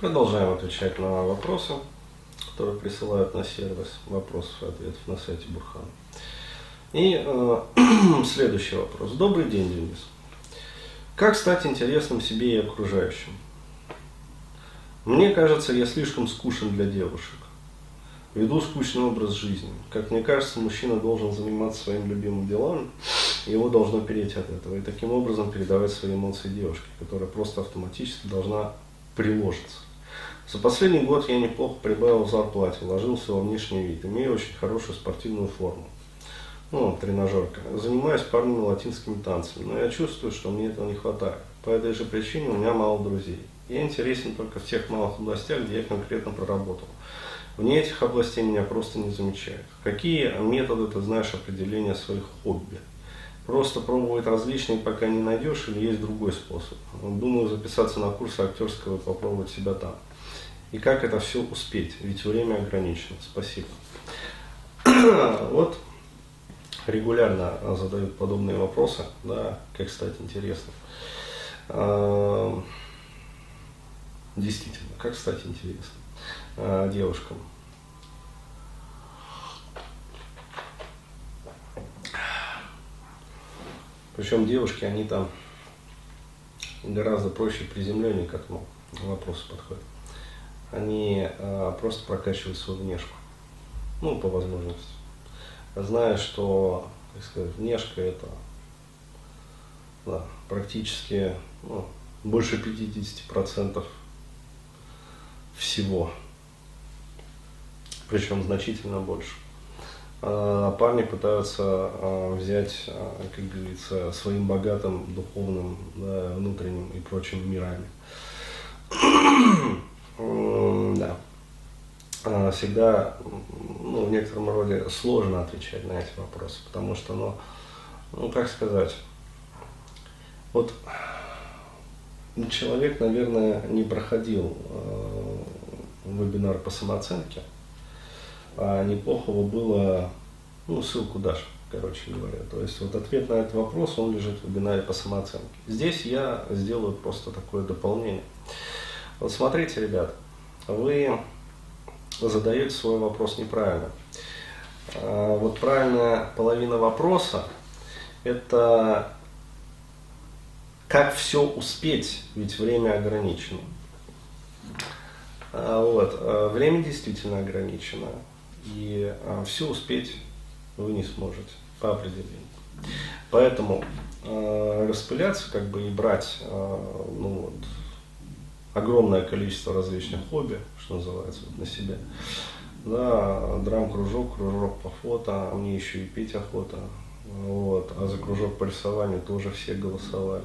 Продолжаем отвечать на вопросы, которые присылают на сервис вопросов и ответов на сайте Бурхан. И э, следующий вопрос. Добрый день, Денис. Как стать интересным себе и окружающим? Мне кажется, я слишком скучен для девушек. Веду скучный образ жизни. Как мне кажется, мужчина должен заниматься своим любимым делом, и его должно переть от этого. И таким образом передавать свои эмоции девушке, которая просто автоматически должна приложиться. За последний год я неплохо прибавил в зарплате, вложился во внешний вид, имею очень хорошую спортивную форму. Ну, тренажерка. Занимаюсь парными латинскими танцами, но я чувствую, что мне этого не хватает. По этой же причине у меня мало друзей. Я интересен только в тех малых областях, где я конкретно проработал. Вне этих областей меня просто не замечают. Какие методы ты знаешь определения своих хобби? Просто пробовать различные, пока не найдешь, или есть другой способ? Думаю записаться на курсы актерского и попробовать себя там. И как это все успеть? Ведь время ограничено. Спасибо. Вот регулярно задают подобные вопросы, да, как стать интересным. А, действительно, как стать интересным а, девушкам. Причем девушки, они там гораздо проще приземленнее к этому вопросу подходят. Они э, просто прокачивают свою внешку. Ну, по возможности. Зная, что, так сказать, внешка это да, практически ну, больше 50% всего. Причем значительно больше. А парни пытаются а, взять, а, как говорится, своим богатым духовным, да, внутренним и прочими мирами. Да. Всегда, ну, в некотором роде сложно отвечать на эти вопросы, потому что, ну, ну как сказать, вот человек, наверное, не проходил э, вебинар по самооценке, а неплохо бы было, ну, ссылку дашь, короче говоря. То есть вот ответ на этот вопрос, он лежит в вебинаре по самооценке. Здесь я сделаю просто такое дополнение. Вот смотрите, ребят, вы задаете свой вопрос неправильно. А вот правильная половина вопроса – это как все успеть, ведь время ограничено. А вот. А время действительно ограничено и все успеть вы не сможете по определению. Поэтому распыляться как бы и брать ну, вот, огромное количество различных хобби, что называется, вот, на себя. Да, драм-кружок, кружок по фото, а мне еще и петь охота. Вот, а за кружок по рисованию тоже все голосовали.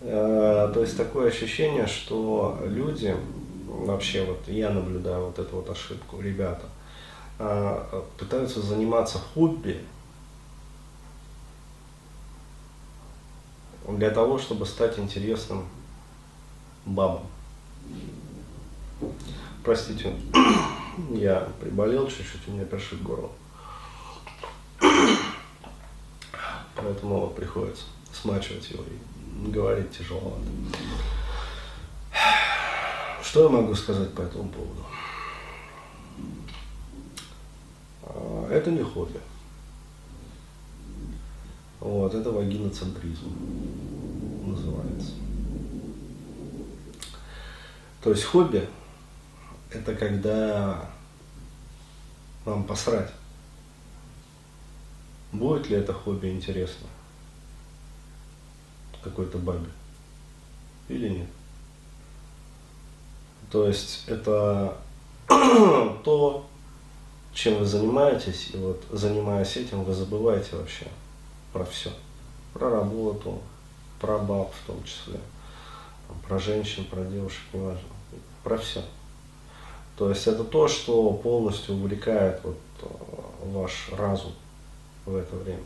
Э, то есть такое ощущение, что люди, вообще вот я наблюдаю вот эту вот ошибку, ребята – а, пытаются заниматься хобби для того, чтобы стать интересным бабам. Простите, я приболел чуть-чуть, у меня першит горло. Поэтому вот приходится смачивать его и говорить тяжеловато. Что я могу сказать по этому поводу? Это не хобби. Вот, это вагиноцентризм называется. То есть хобби – это когда вам посрать, будет ли это хобби интересно какой-то бабе или нет. То есть это то, чем вы занимаетесь, и вот занимаясь этим, вы забываете вообще про все. Про работу, про баб в том числе, про женщин, про девушек, неважно, про все. То есть это то, что полностью увлекает вот, э, ваш разум в это время.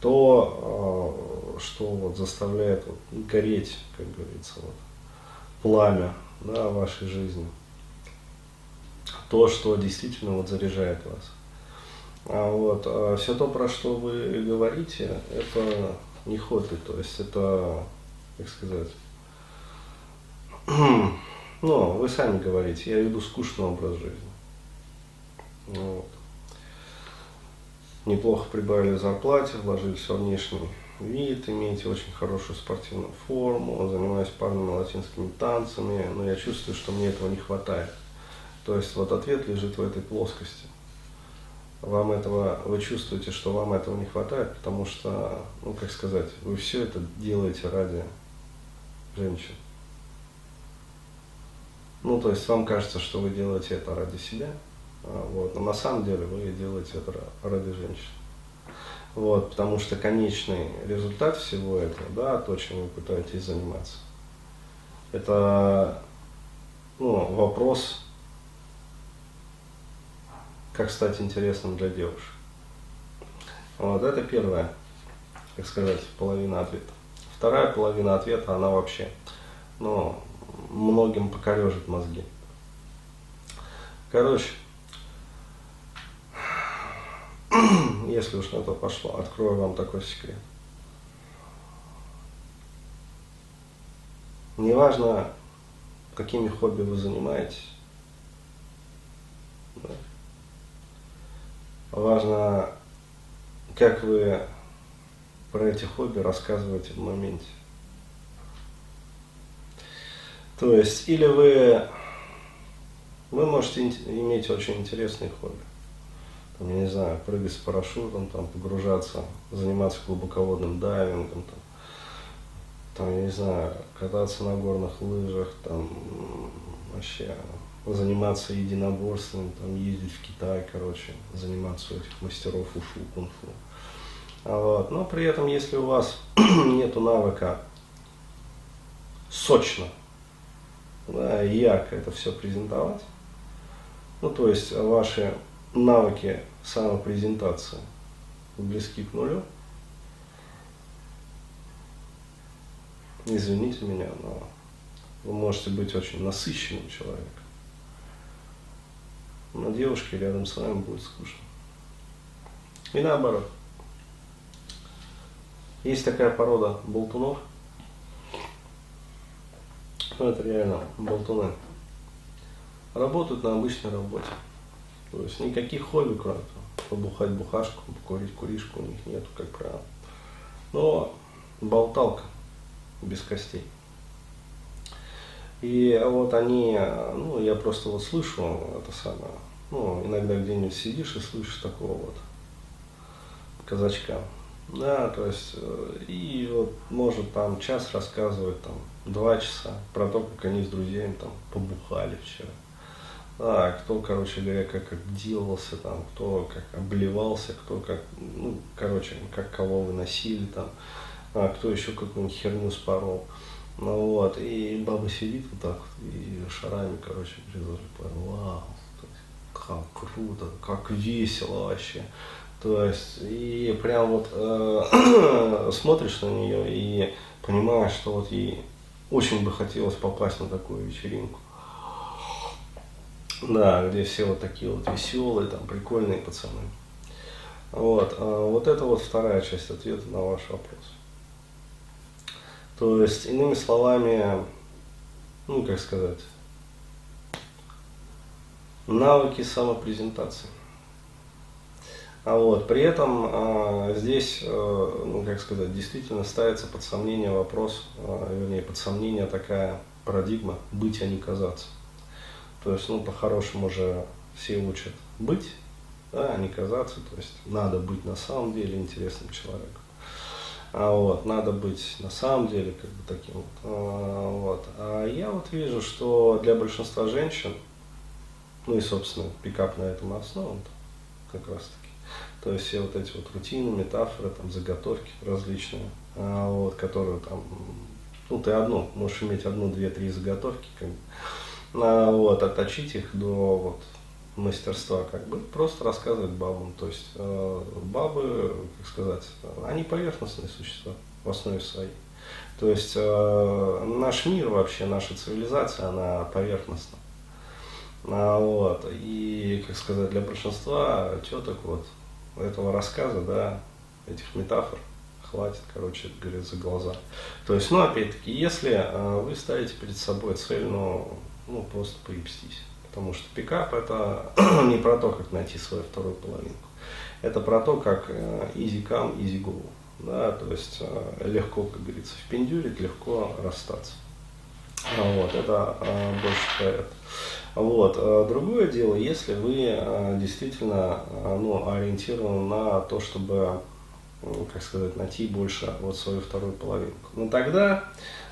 То, э, что вот заставляет вот гореть, как говорится, вот, пламя да, вашей жизни то, что действительно вот заряжает вас. А вот, а все то, про что вы говорите, это не хобби, то есть это, как сказать, Ну, вы сами говорите, я веду скучный образ жизни. Вот. Неплохо прибавили зарплате, вложились во внешний вид, имеете очень хорошую спортивную форму, занимаюсь парными латинскими танцами, но я чувствую, что мне этого не хватает. То есть вот ответ лежит в этой плоскости. Вам этого, вы чувствуете, что вам этого не хватает, потому что, ну как сказать, вы все это делаете ради женщин. Ну, то есть вам кажется, что вы делаете это ради себя, а, вот, но на самом деле вы делаете это ради женщин. Вот, потому что конечный результат всего этого, да, то, чем вы пытаетесь заниматься, это ну, вопрос, как стать интересным для девушек. Вот, это первая, как сказать, половина ответа. Вторая половина ответа, она вообще, ну, многим покорежит мозги. Короче, если уж на то пошло, открою вам такой секрет. Неважно, какими хобби вы занимаетесь, важно, как вы про эти хобби рассказываете в моменте. То есть, или вы, вы можете иметь очень интересные хобби. Там, я не знаю, прыгать с парашютом, там, погружаться, заниматься глубоководным дайвингом, там, там, я не знаю, кататься на горных лыжах, там, вообще заниматься единоборством, там, ездить в Китай, короче, заниматься у этих мастеров ушу, кунг-фу. А вот. Но при этом, если у вас нет навыка сочно да, ярко это все презентовать. Ну, то есть ваши навыки самопрезентации близки к нулю. Извините меня, но вы можете быть очень насыщенным человеком. Но девушке рядом с вами будет скучно. И наоборот. Есть такая порода болтунов – ну это реально болтуны, работают на обычной работе. То есть никаких хобби, кроме того, побухать бухашку, покурить куришку у них нету, как правило. Но болталка без костей. И вот они, ну, я просто вот слышу это самое, ну, иногда где-нибудь сидишь и слышишь такого вот казачка. Да, то есть, э, и вот может там час рассказывать, там, два часа про то, как они с друзьями там побухали вчера. А, кто, короче говоря, как обделался, там, кто как обливался, кто как, ну, короче, как кого выносили там, а кто еще какую-нибудь херню спорол. Ну вот, и баба сидит вот так вот, и шарами, короче, говорит, вау, как круто, как весело вообще. То есть, и прям вот э, смотришь на нее и понимаешь, что вот ей очень бы хотелось попасть на такую вечеринку. Да, где все вот такие вот веселые, там прикольные пацаны. Вот, а вот это вот вторая часть ответа на ваш вопрос. То есть, иными словами, ну, как сказать, навыки самопрезентации. А вот, при этом а, здесь, а, ну, как сказать, действительно ставится под сомнение вопрос, а, вернее, под сомнение такая парадигма быть, а не казаться. То есть, ну, по-хорошему же все учат быть, да, а не казаться. То есть, надо быть на самом деле интересным человеком. А вот, надо быть на самом деле как бы таким вот. А, вот. А я вот вижу, что для большинства женщин, ну и, собственно, пикап на этом основан, как раз таки, то есть все вот эти вот рутины, метафоры, там, заготовки различные, а, вот, которые там, ну, ты одну, можешь иметь одну, две, три заготовки, как а, вот, отточить их до вот, мастерства, как бы, просто рассказывать бабам. То есть э, бабы, как сказать, они поверхностные существа в основе своей. То есть э, наш мир вообще, наша цивилизация, она поверхностна. А, вот, и, как сказать, для большинства теток вот этого рассказа, да, этих метафор хватит, короче говоря, за глаза. То есть, ну, опять-таки, если э, вы ставите перед собой цель, ну, ну, просто поебстись. Потому что пикап это не про то, как найти свою вторую половинку. Это про то, как easy come, easy go. Да, то есть э, легко, как говорится, впендюрить, легко расстаться. Вот, это э, больше это. Вот. Другое дело, если вы действительно ну, ориентированы на то, чтобы, как сказать, найти больше вот свою вторую половинку. Но тогда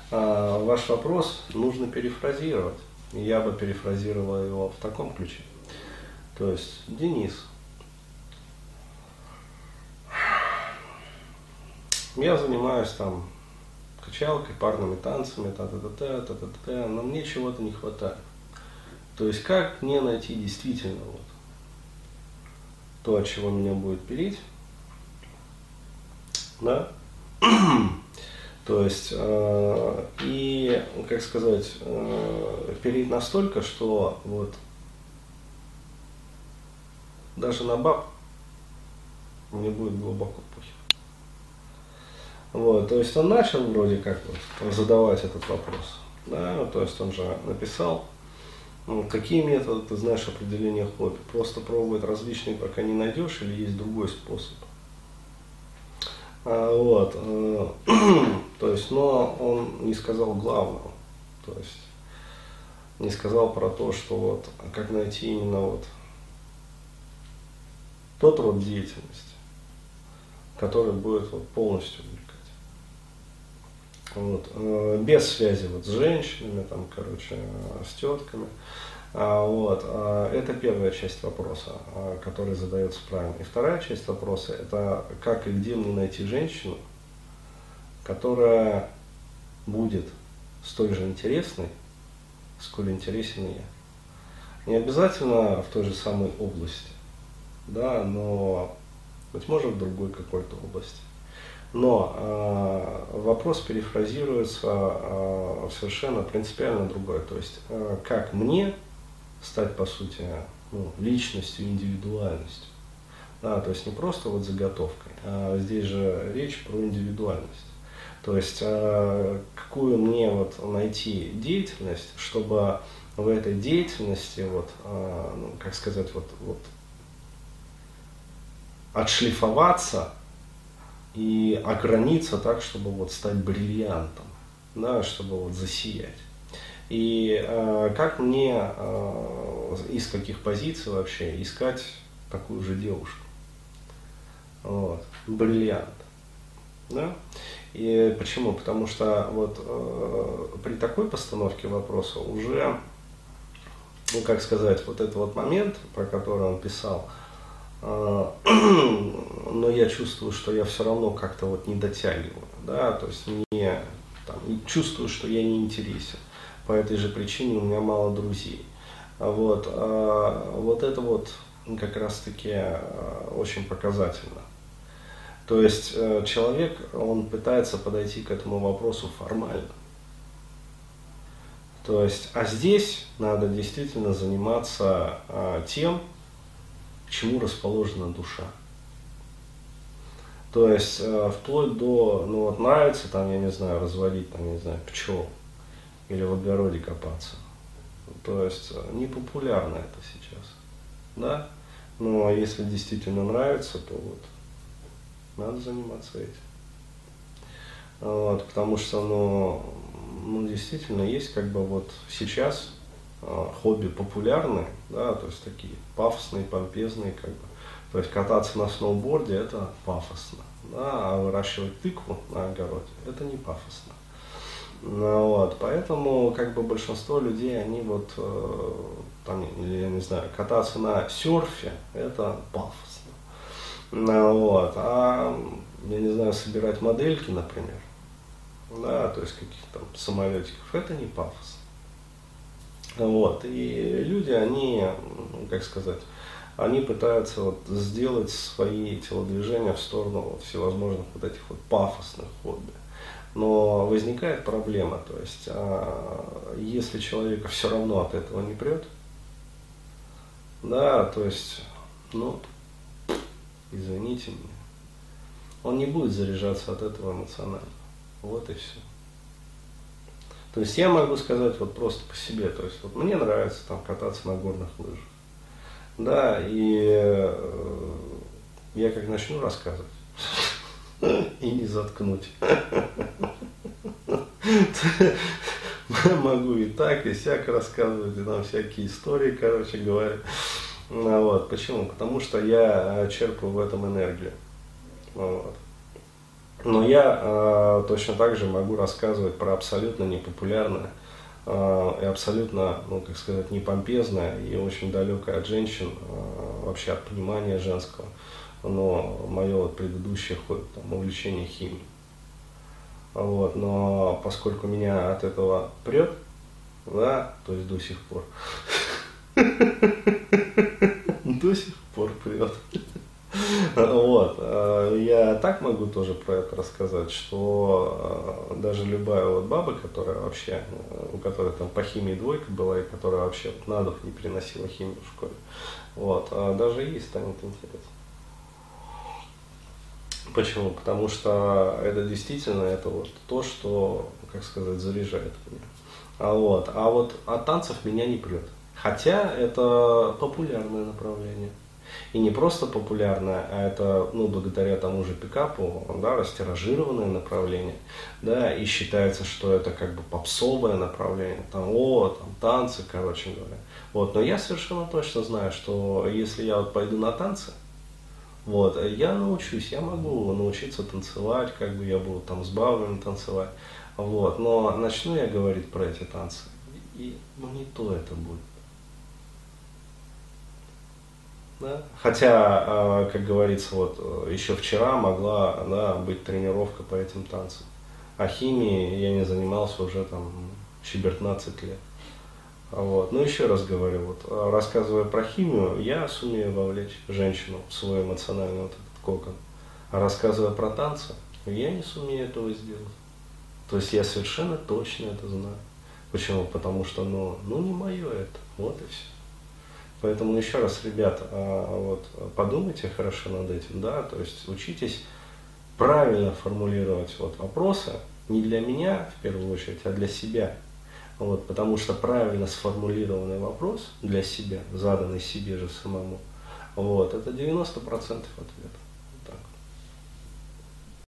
ваш вопрос нужно перефразировать. Я бы перефразировал его в таком ключе. То есть, Денис, я занимаюсь там качалкой, парными танцами, та та та та та та та но мне чего-то не хватает. То есть, как мне найти действительно вот то, от чего меня будет пилить, да, то есть, э, и, как сказать, э, перейти настолько, что вот даже на баб мне будет глубоко похер. Вот, то есть он начал вроде как вот задавать этот вопрос. Да, то есть он же написал, ну, какие методы ты знаешь определения хобби. Просто пробовать различные, пока не найдешь, или есть другой способ. А, вот. Э, то есть, но он не сказал главного. То есть, не сказал про то, что вот, как найти именно вот тот род деятельности, который будет вот полностью. Вот. Э, без связи вот с женщинами, там, короче, с тетками. А, вот. А, это первая часть вопроса, а, который задается правильно. И вторая часть вопроса – это как и где мне найти женщину, которая будет столь же интересной, сколь интересен я. Не обязательно в той же самой области, да, но, быть может, в другой какой-то области. Но э, вопрос перефразируется э, совершенно принципиально другой. То есть, э, как мне стать, по сути, ну, личностью, индивидуальностью. Да, то есть не просто вот заготовкой, а здесь же речь про индивидуальность. То есть а, какую мне вот найти деятельность, чтобы в этой деятельности вот, а, ну, как сказать, вот, вот отшлифоваться и ограниться так, чтобы вот стать бриллиантом, да, чтобы вот засиять. И э, как мне э, из каких позиций вообще искать такую же девушку? Вот. Бриллиант. Да? И почему? Потому что вот э, при такой постановке вопроса уже, ну как сказать, вот этот вот момент, про который он писал, э, но я чувствую, что я все равно как-то вот не дотягиваю, да, то есть мне там, чувствую, что я не интересен по этой же причине у меня мало друзей. Вот, а вот это вот как раз-таки а, очень показательно. То есть э, человек, он пытается подойти к этому вопросу формально. То есть, а здесь надо действительно заниматься а, тем, к чему расположена душа. То есть, э, вплоть до, ну вот нравится там, я не знаю, разводить там, не знаю, пчел или в огороде копаться. То есть э, не популярно это сейчас. Да? Ну а если действительно нравится, то вот надо заниматься этим. Вот, потому что ну, ну, действительно есть как бы вот сейчас хобби популярные, да, то есть такие пафосные, помпезные, как бы. То есть кататься на сноуборде это пафосно, да, а выращивать тыкву на огороде это не пафосно. Ну, вот, поэтому как бы большинство людей, они вот, э, там, я не знаю, кататься на серфе, это пафосно. Ну, вот, а, я не знаю, собирать модельки, например, да, то есть каких-то там самолетиков, это не пафосно. Вот, и люди, они, как сказать, они пытаются вот сделать свои телодвижения в сторону вот всевозможных вот этих вот пафосных хобби. Но возникает проблема, то есть, а, если человека все равно от этого не прет, да, то есть, ну, извините меня, он не будет заряжаться от этого эмоционально. Вот и все. То есть я могу сказать вот просто по себе, то есть вот мне нравится там кататься на горных лыжах. Да, и э, я как начну рассказывать, и не заткнуть. Могу и так, и сяк рассказывать, и там всякие истории, короче говоря. Ну, вот. Почему? Потому что я черпаю в этом энергию. Вот. Но я э, точно так же могу рассказывать про абсолютно непопулярное э, и абсолютно, ну, как сказать, не помпезное и очень далекое от женщин, э, вообще от понимания женского, но мое вот предыдущее ход, там, увлечение химией. Вот, но поскольку меня от этого прет, да, то есть до сих пор, до сих пор прет. Вот. Э, я так могу тоже про это рассказать, что э, даже любая вот баба, которая вообще, э, у которой там по химии двойка была, и которая вообще на дух не переносила химию в школе, вот, а даже ей станет интересно. Почему? Потому что это действительно это вот то, что, как сказать, заряжает меня. А вот, а вот от танцев меня не прет. Хотя это популярное направление. И не просто популярное, а это, ну, благодаря тому же пикапу, да, растиражированное направление, да, и считается, что это как бы попсовое направление, там, о, там, танцы, короче говоря. Вот, но я совершенно точно знаю, что если я вот пойду на танцы, вот, я научусь, я могу научиться танцевать, как бы я буду там с бабами танцевать, вот, но начну я говорить про эти танцы, и ну, не то это будет. Да? Хотя, а, как говорится, вот еще вчера могла да, быть тренировка по этим танцам. А химией я не занимался уже там четырнадцать лет. Вот. Но еще раз говорю, вот, а, рассказывая про химию, я сумею вовлечь женщину в свой эмоциональный вот этот кокон. А рассказывая про танцы, я не сумею этого сделать. То есть я совершенно точно это знаю. Почему? Потому что, ну, ну не мое это. Вот и все. Поэтому еще раз, ребят, а, вот, подумайте хорошо над этим, да, то есть учитесь правильно формулировать вот, вопросы не для меня в первую очередь, а для себя. Вот, потому что правильно сформулированный вопрос для себя, заданный себе же самому, вот, это 90% ответа.